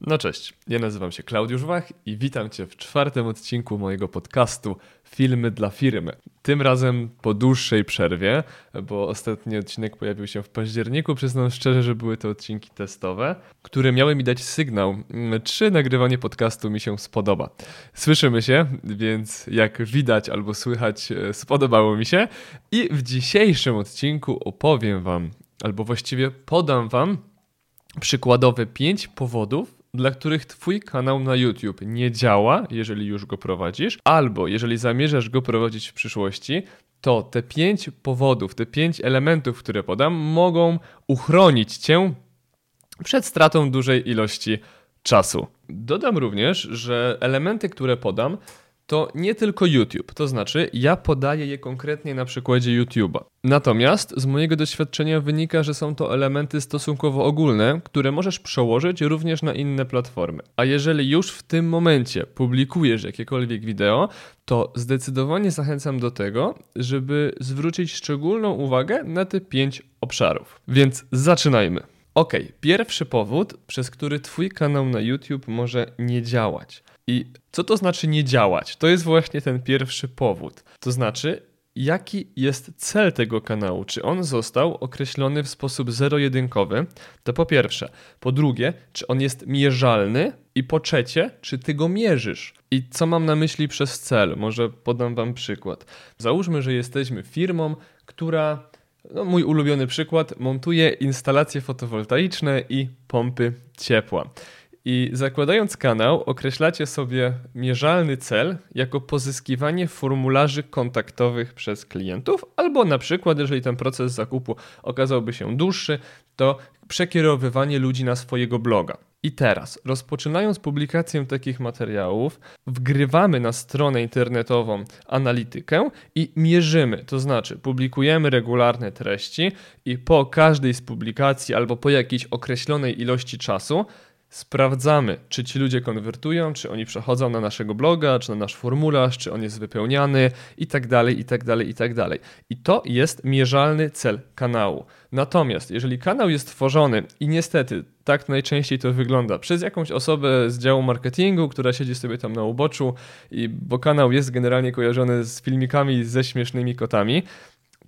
No cześć, ja nazywam się Klaudiusz Wach i witam Cię w czwartym odcinku mojego podcastu Filmy dla firmy. Tym razem po dłuższej przerwie, bo ostatni odcinek pojawił się w październiku. Przyznam szczerze, że były to odcinki testowe, które miały mi dać sygnał, czy nagrywanie podcastu mi się spodoba. Słyszymy się, więc jak widać albo słychać, spodobało mi się. I w dzisiejszym odcinku opowiem Wam, albo właściwie podam Wam przykładowe 5 powodów, dla których Twój kanał na YouTube nie działa, jeżeli już go prowadzisz, albo jeżeli zamierzasz go prowadzić w przyszłości, to te pięć powodów, te pięć elementów, które podam, mogą uchronić Cię przed stratą dużej ilości czasu. Dodam również, że elementy, które podam, to nie tylko YouTube, to znaczy ja podaję je konkretnie na przykładzie YouTube'a. Natomiast z mojego doświadczenia wynika, że są to elementy stosunkowo ogólne, które możesz przełożyć również na inne platformy. A jeżeli już w tym momencie publikujesz jakiekolwiek wideo, to zdecydowanie zachęcam do tego, żeby zwrócić szczególną uwagę na te pięć obszarów. Więc zaczynajmy. Ok, pierwszy powód, przez który Twój kanał na YouTube może nie działać. I co to znaczy nie działać? To jest właśnie ten pierwszy powód. To znaczy, jaki jest cel tego kanału? Czy on został określony w sposób zero-jedynkowy? To po pierwsze. Po drugie, czy on jest mierzalny? I po trzecie, czy ty go mierzysz? I co mam na myśli przez cel? Może podam wam przykład. Załóżmy, że jesteśmy firmą, która no, mój ulubiony przykład, montuje instalacje fotowoltaiczne i pompy ciepła. I zakładając kanał, określacie sobie mierzalny cel jako pozyskiwanie formularzy kontaktowych przez klientów, albo na przykład, jeżeli ten proces zakupu okazałby się dłuższy, to przekierowywanie ludzi na swojego bloga. I teraz, rozpoczynając publikację takich materiałów, wgrywamy na stronę internetową analitykę i mierzymy, to znaczy publikujemy regularne treści i po każdej z publikacji albo po jakiejś określonej ilości czasu sprawdzamy, czy ci ludzie konwertują, czy oni przechodzą na naszego bloga, czy na nasz formularz, czy on jest wypełniany i tak dalej, i tak dalej, i tak dalej. I to jest mierzalny cel kanału. Natomiast jeżeli kanał jest tworzony i niestety tak najczęściej to wygląda przez jakąś osobę z działu marketingu, która siedzi sobie tam na uboczu, i, bo kanał jest generalnie kojarzony z filmikami ze śmiesznymi kotami,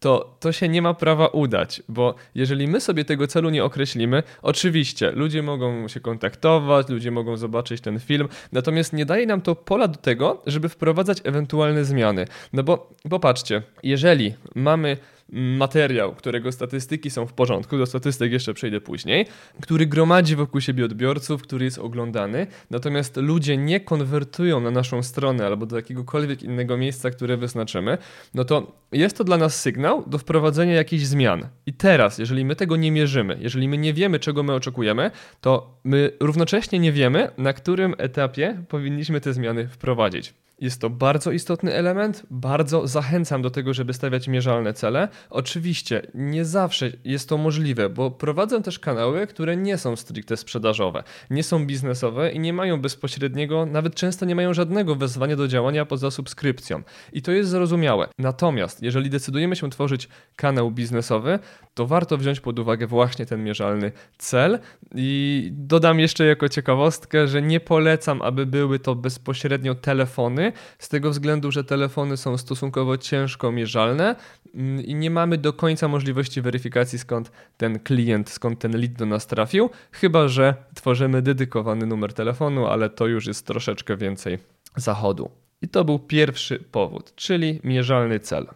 to to się nie ma prawa udać, bo jeżeli my sobie tego celu nie określimy, oczywiście ludzie mogą się kontaktować, ludzie mogą zobaczyć ten film, natomiast nie daje nam to pola do tego, żeby wprowadzać ewentualne zmiany. No bo popatrzcie, jeżeli mamy materiał, którego statystyki są w porządku, do statystyk jeszcze przejdę później, który gromadzi wokół siebie odbiorców, który jest oglądany, natomiast ludzie nie konwertują na naszą stronę albo do jakiegokolwiek innego miejsca, które wyznaczymy, no to jest to dla nas sygnał do wprowadzenia jakichś zmian. I teraz, jeżeli my tego nie mierzymy, jeżeli my nie wiemy, czego my oczekujemy, to my równocześnie nie wiemy, na którym etapie powinniśmy te zmiany wprowadzić. Jest to bardzo istotny element. Bardzo zachęcam do tego, żeby stawiać mierzalne cele. Oczywiście nie zawsze jest to możliwe, bo prowadzę też kanały, które nie są stricte sprzedażowe, nie są biznesowe i nie mają bezpośredniego, nawet często nie mają żadnego wezwania do działania poza subskrypcją. I to jest zrozumiałe. Natomiast jeżeli decydujemy się tworzyć kanał biznesowy, to warto wziąć pod uwagę właśnie ten mierzalny cel. I dodam jeszcze jako ciekawostkę, że nie polecam, aby były to bezpośrednio telefony z tego względu, że telefony są stosunkowo ciężko mierzalne mm, i nie mamy do końca możliwości weryfikacji skąd ten klient, skąd ten lead do nas trafił, chyba że tworzymy dedykowany numer telefonu, ale to już jest troszeczkę więcej zachodu. I to był pierwszy powód, czyli mierzalny cel.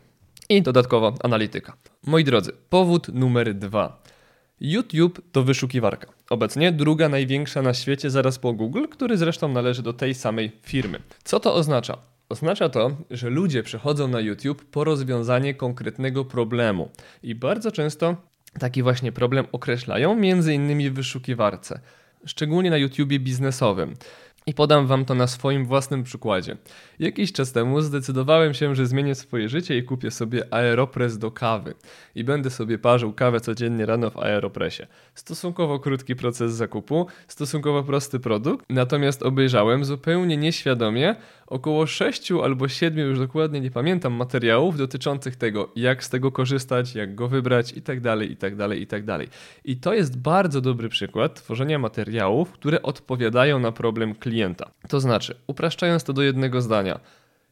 I dodatkowo analityka. Moi drodzy, powód numer dwa. YouTube to wyszukiwarka. Obecnie druga największa na świecie zaraz po Google, który zresztą należy do tej samej firmy. Co to oznacza? Oznacza to, że ludzie przychodzą na YouTube po rozwiązanie konkretnego problemu i bardzo często taki właśnie problem określają między innymi w wyszukiwarce, szczególnie na YouTubie biznesowym. I podam Wam to na swoim własnym przykładzie. Jakiś czas temu zdecydowałem się, że zmienię swoje życie i kupię sobie aeropres do kawy. I będę sobie parzył kawę codziennie rano w aeropresie. Stosunkowo krótki proces zakupu, stosunkowo prosty produkt, natomiast obejrzałem zupełnie nieświadomie około 6 albo 7, już dokładnie nie pamiętam, materiałów dotyczących tego, jak z tego korzystać, jak go wybrać itd., itd., itd. I to jest bardzo dobry przykład tworzenia materiałów, które odpowiadają na problem klienta. To znaczy, upraszczając to do jednego zdania,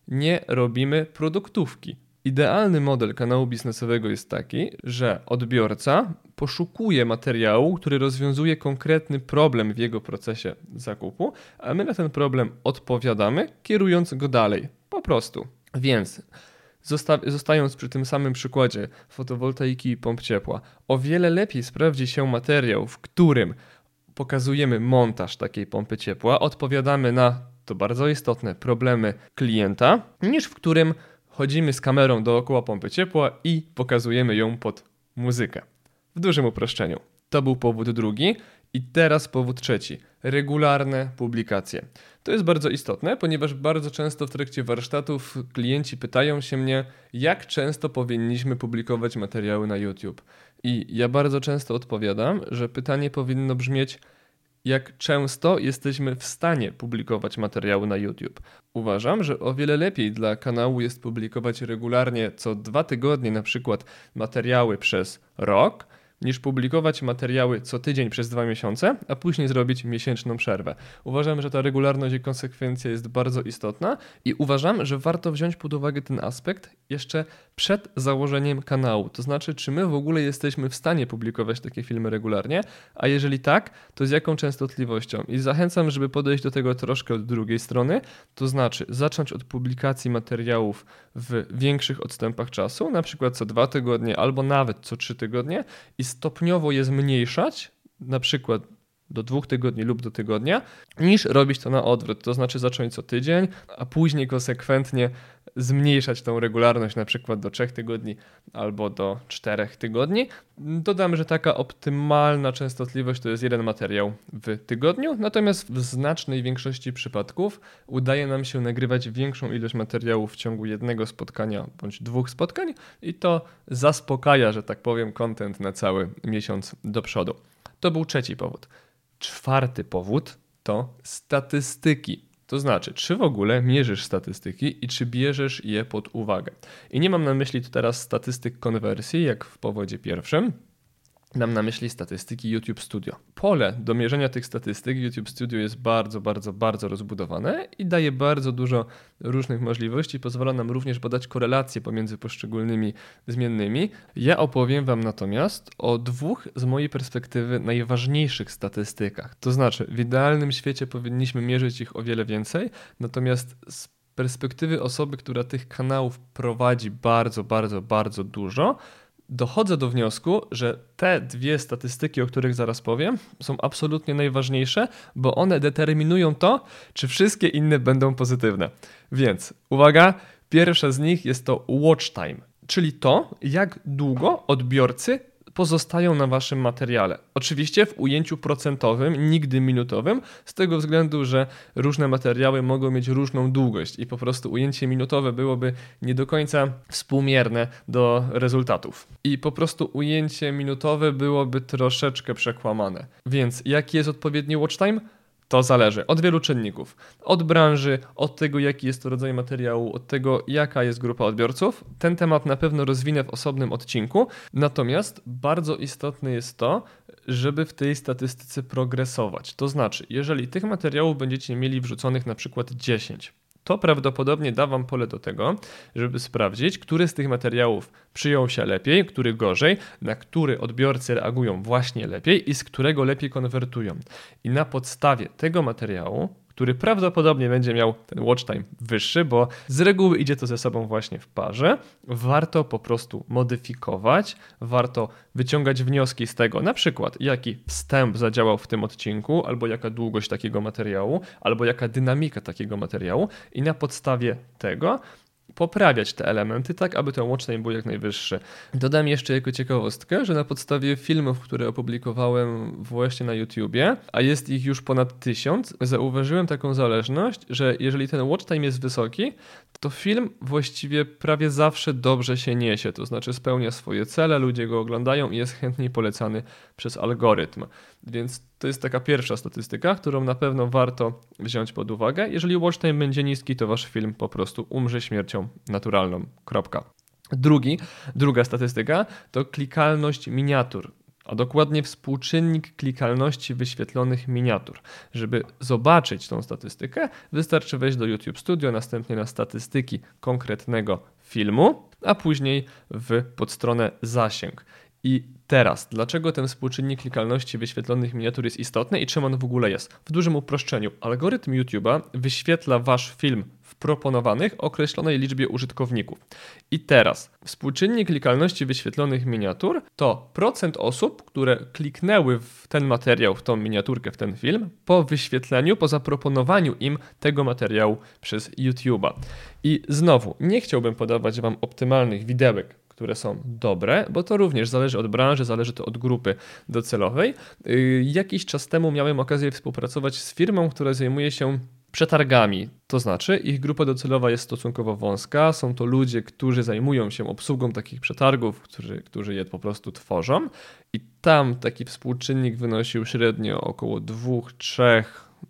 nie robimy produktówki. Idealny model kanału biznesowego jest taki, że odbiorca poszukuje materiału, który rozwiązuje konkretny problem w jego procesie zakupu, a my na ten problem odpowiadamy, kierując go dalej. Po prostu. Więc zostając przy tym samym przykładzie fotowoltaiki i pomp ciepła, o wiele lepiej sprawdzi się materiał, w którym pokazujemy montaż takiej pompy ciepła, odpowiadamy na to bardzo istotne problemy klienta, niż w którym chodzimy z kamerą dookoła pompy ciepła i pokazujemy ją pod muzykę. W dużym uproszczeniu. To był powód drugi. I teraz powód trzeci. Regularne publikacje. To jest bardzo istotne, ponieważ bardzo często w trakcie warsztatów klienci pytają się mnie, jak często powinniśmy publikować materiały na YouTube. I ja bardzo często odpowiadam, że pytanie powinno brzmieć, jak często jesteśmy w stanie publikować materiały na YouTube. Uważam, że o wiele lepiej dla kanału jest publikować regularnie co dwa tygodnie, na przykład materiały przez rok niż publikować materiały co tydzień przez dwa miesiące, a później zrobić miesięczną przerwę. Uważam, że ta regularność i konsekwencja jest bardzo istotna i uważam, że warto wziąć pod uwagę ten aspekt jeszcze przed założeniem kanału. To znaczy, czy my w ogóle jesteśmy w stanie publikować takie filmy regularnie, a jeżeli tak, to z jaką częstotliwością. I zachęcam, żeby podejść do tego troszkę od drugiej strony, to znaczy zacząć od publikacji materiałów w większych odstępach czasu, na przykład co dwa tygodnie albo nawet co trzy tygodnie i stopniowo je zmniejszać, na przykład do dwóch tygodni lub do tygodnia, niż robić to na odwrót. To znaczy zacząć co tydzień, a później konsekwentnie zmniejszać tą regularność na przykład do trzech tygodni albo do czterech tygodni. Dodam, że taka optymalna częstotliwość to jest jeden materiał w tygodniu, natomiast w znacznej większości przypadków udaje nam się nagrywać większą ilość materiałów w ciągu jednego spotkania bądź dwóch spotkań i to zaspokaja, że tak powiem, content na cały miesiąc do przodu. To był trzeci powód. Czwarty powód to statystyki. To znaczy, czy w ogóle mierzysz statystyki i czy bierzesz je pod uwagę. I nie mam na myśli tu teraz statystyk konwersji, jak w powodzie pierwszym, Mam na myśli statystyki YouTube Studio. Pole do mierzenia tych statystyk YouTube Studio jest bardzo, bardzo, bardzo rozbudowane i daje bardzo dużo różnych możliwości. Pozwala nam również badać korelacje pomiędzy poszczególnymi zmiennymi. Ja opowiem Wam natomiast o dwóch z mojej perspektywy najważniejszych statystykach. To znaczy, w idealnym świecie powinniśmy mierzyć ich o wiele więcej, natomiast z perspektywy osoby, która tych kanałów prowadzi bardzo, bardzo, bardzo dużo, dochodzę do wniosku, że te dwie statystyki, o których zaraz powiem, są absolutnie najważniejsze, bo one determinują to, czy wszystkie inne będą pozytywne. Więc uwaga, pierwsza z nich jest to watch time, czyli to, jak długo odbiorcy pozostają na waszym materiale. Oczywiście w ujęciu procentowym, nigdy minutowym, z tego względu, że różne materiały mogą mieć różną długość i po prostu ujęcie minutowe byłoby nie do końca współmierne do rezultatów. I po prostu ujęcie minutowe byłoby troszeczkę przekłamane. Więc jaki jest odpowiedni watch time? To zależy od wielu czynników. Od branży, od tego, jaki jest to rodzaj materiału, od tego, jaka jest grupa odbiorców. Ten temat na pewno rozwinę w osobnym odcinku. Natomiast bardzo istotne jest to, żeby w tej statystyce progresować. To znaczy, jeżeli tych materiałów będziecie mieli wrzuconych na przykład 10, to prawdopodobnie da Wam pole do tego, żeby sprawdzić, który z tych materiałów przyjął się lepiej, który gorzej, na który odbiorcy reagują właśnie lepiej i z którego lepiej konwertują. I na podstawie tego materiału który prawdopodobnie będzie miał ten watch time wyższy, bo z reguły idzie to ze sobą właśnie w parze. Warto po prostu modyfikować, warto wyciągać wnioski z tego, na przykład jaki wstęp zadziałał w tym odcinku, albo jaka długość takiego materiału, albo jaka dynamika takiego materiału i na podstawie tego poprawiać te elementy tak, aby ten watch time był jak najwyższy. Dodam jeszcze jako ciekawostkę, że na podstawie filmów, które opublikowałem właśnie na YouTubie, a jest ich już ponad tysiąc, zauważyłem taką zależność, że jeżeli ten watch time jest wysoki, to film właściwie prawie zawsze dobrze się niesie, to znaczy spełnia swoje cele, ludzie go oglądają i jest chętniej polecany przez algorytm. Więc to jest taka pierwsza statystyka, którą na pewno warto wziąć pod uwagę. Jeżeli watch time będzie niski, to wasz film po prostu umrze śmiercią naturalną. Kropka. Drugi, druga statystyka to klikalność miniatur a dokładnie współczynnik klikalności wyświetlonych miniatur. Żeby zobaczyć tą statystykę, wystarczy wejść do YouTube Studio, następnie na statystyki konkretnego filmu, a później w podstronę zasięg. I teraz, dlaczego ten współczynnik klikalności wyświetlonych miniatur jest istotny i czym on w ogóle jest? W dużym uproszczeniu, algorytm YouTube'a wyświetla wasz film w proponowanych określonej liczbie użytkowników. I teraz, współczynnik klikalności wyświetlonych miniatur to procent osób, które kliknęły w ten materiał, w tą miniaturkę, w ten film, po wyświetleniu, po zaproponowaniu im tego materiału przez YouTube'a. I znowu, nie chciałbym podawać Wam optymalnych widełek, które są dobre, bo to również zależy od branży, zależy to od grupy docelowej. Y, jakiś czas temu miałem okazję współpracować z firmą, która zajmuje się przetargami. To znaczy, ich grupa docelowa jest stosunkowo wąska. Są to ludzie, którzy zajmują się obsługą takich przetargów, którzy, którzy je po prostu tworzą. I tam taki współczynnik wynosił średnio około 2-3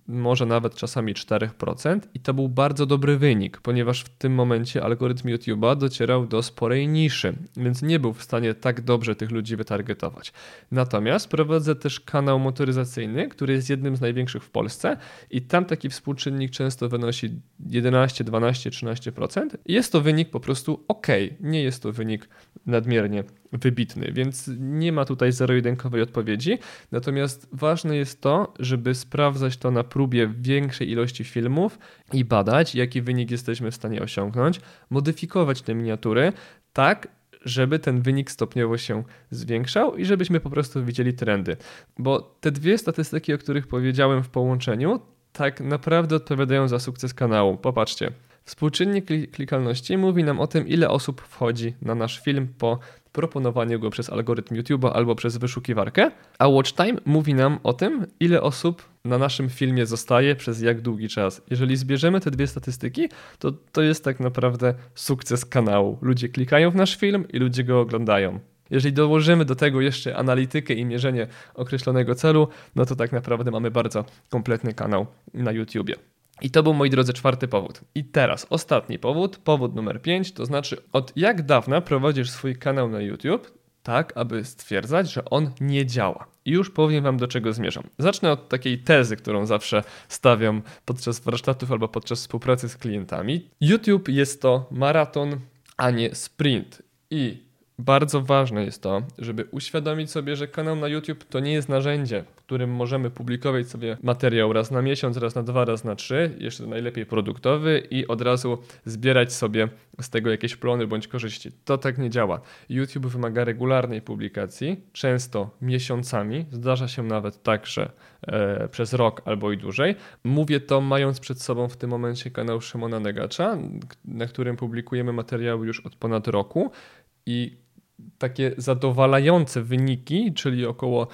może nawet czasami 4% i to był bardzo dobry wynik, ponieważ w tym momencie algorytm YouTube'a docierał do sporej niszy, więc nie był w stanie tak dobrze tych ludzi wytargetować. Natomiast prowadzę też kanał motoryzacyjny, który jest jednym z największych w Polsce i tam taki współczynnik często wynosi 11, 12, 13%. Jest to wynik po prostu ok, nie jest to wynik nadmiernie wybitny, więc nie ma tutaj zero-jedynkowej odpowiedzi. Natomiast ważne jest to, żeby sprawdzać to na próbie większej ilości filmów i badać, jaki wynik jesteśmy w stanie osiągnąć, modyfikować te miniatury tak, żeby ten wynik stopniowo się zwiększał i żebyśmy po prostu widzieli trendy. Bo te dwie statystyki, o których powiedziałem w połączeniu, tak naprawdę odpowiadają za sukces kanału. Popatrzcie. Współczynnik klikalności mówi nam o tym, ile osób wchodzi na nasz film po proponowaniu go przez algorytm YouTube'a albo przez wyszukiwarkę, a watch time mówi nam o tym, ile osób na naszym filmie zostaje przez jak długi czas. Jeżeli zbierzemy te dwie statystyki, to to jest tak naprawdę sukces kanału. Ludzie klikają w nasz film i ludzie go oglądają. Jeżeli dołożymy do tego jeszcze analitykę i mierzenie określonego celu, no to tak naprawdę mamy bardzo kompletny kanał na YouTubie. I to był, moi drodzy, czwarty powód. I teraz ostatni powód, powód numer 5, to znaczy od jak dawna prowadzisz swój kanał na YouTube, tak aby stwierdzać, że on nie działa. I już powiem Wam, do czego zmierzam. Zacznę od takiej tezy, którą zawsze stawiam podczas warsztatów albo podczas współpracy z klientami. YouTube jest to maraton, a nie sprint. I bardzo ważne jest to, żeby uświadomić sobie, że kanał na YouTube to nie jest narzędzie, którym możemy publikować sobie materiał raz na miesiąc, raz na dwa, raz na trzy, jeszcze najlepiej produktowy i od razu zbierać sobie z tego jakieś plony bądź korzyści. To tak nie działa. YouTube wymaga regularnej publikacji, często miesiącami, zdarza się nawet tak, że e, przez rok albo i dłużej. Mówię to mając przed sobą w tym momencie kanał Szymona Negacza, na którym publikujemy materiały już od ponad roku i takie zadowalające wyniki, czyli około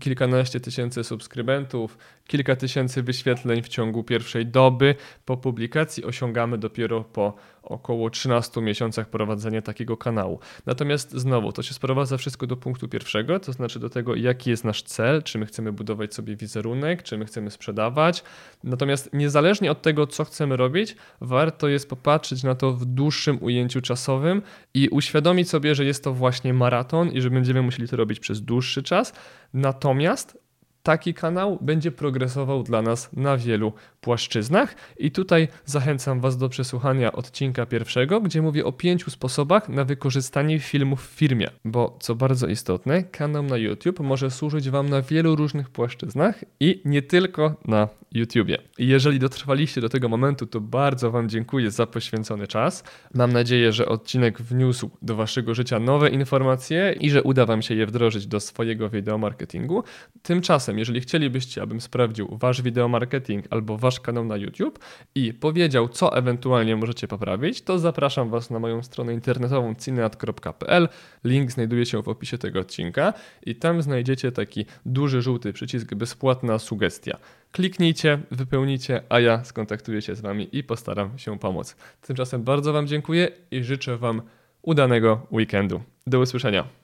kilkanaście tysięcy subskrybentów, kilka tysięcy wyświetleń w ciągu pierwszej doby. Po publikacji osiągamy dopiero po około 13 miesiącach prowadzenia takiego kanału. Natomiast znowu, to się sprowadza wszystko do punktu pierwszego, to znaczy do tego, jaki jest nasz cel, czy my chcemy budować sobie wizerunek, czy my chcemy sprzedawać. Natomiast niezależnie od tego, co chcemy robić, warto jest popatrzeć na to w dłuższym ujęciu czasowym i uświadomić sobie, że jest to właśnie maraton i że będziemy musieli to robić przez dłuższy czas. Natomiast taki kanał będzie progresował dla nas na wielu płaszczyznach. I tutaj zachęcam Was do przesłuchania odcinka pierwszego, gdzie mówię o pięciu sposobach na wykorzystanie filmów w firmie. Bo co bardzo istotne, kanał na YouTube może służyć Wam na wielu różnych płaszczyznach i nie tylko na YouTubie. Jeżeli dotrwaliście do tego momentu, to bardzo Wam dziękuję za poświęcony czas. Mam nadzieję, że odcinek wniósł do Waszego życia nowe informacje i że uda Wam się je wdrożyć do swojego wideomarketingu. Tymczasem, jeżeli chcielibyście, abym sprawdził Wasz wideomarketing albo Wasz kanał na YouTube i powiedział, co ewentualnie możecie poprawić, to zapraszam was na moją stronę internetową cineat.pl. Link znajduje się w opisie tego odcinka i tam znajdziecie taki duży żółty przycisk bezpłatna sugestia. Kliknijcie, wypełnijcie, a ja skontaktuję się z wami i postaram się pomóc. Tymczasem bardzo wam dziękuję i życzę wam udanego weekendu. Do usłyszenia.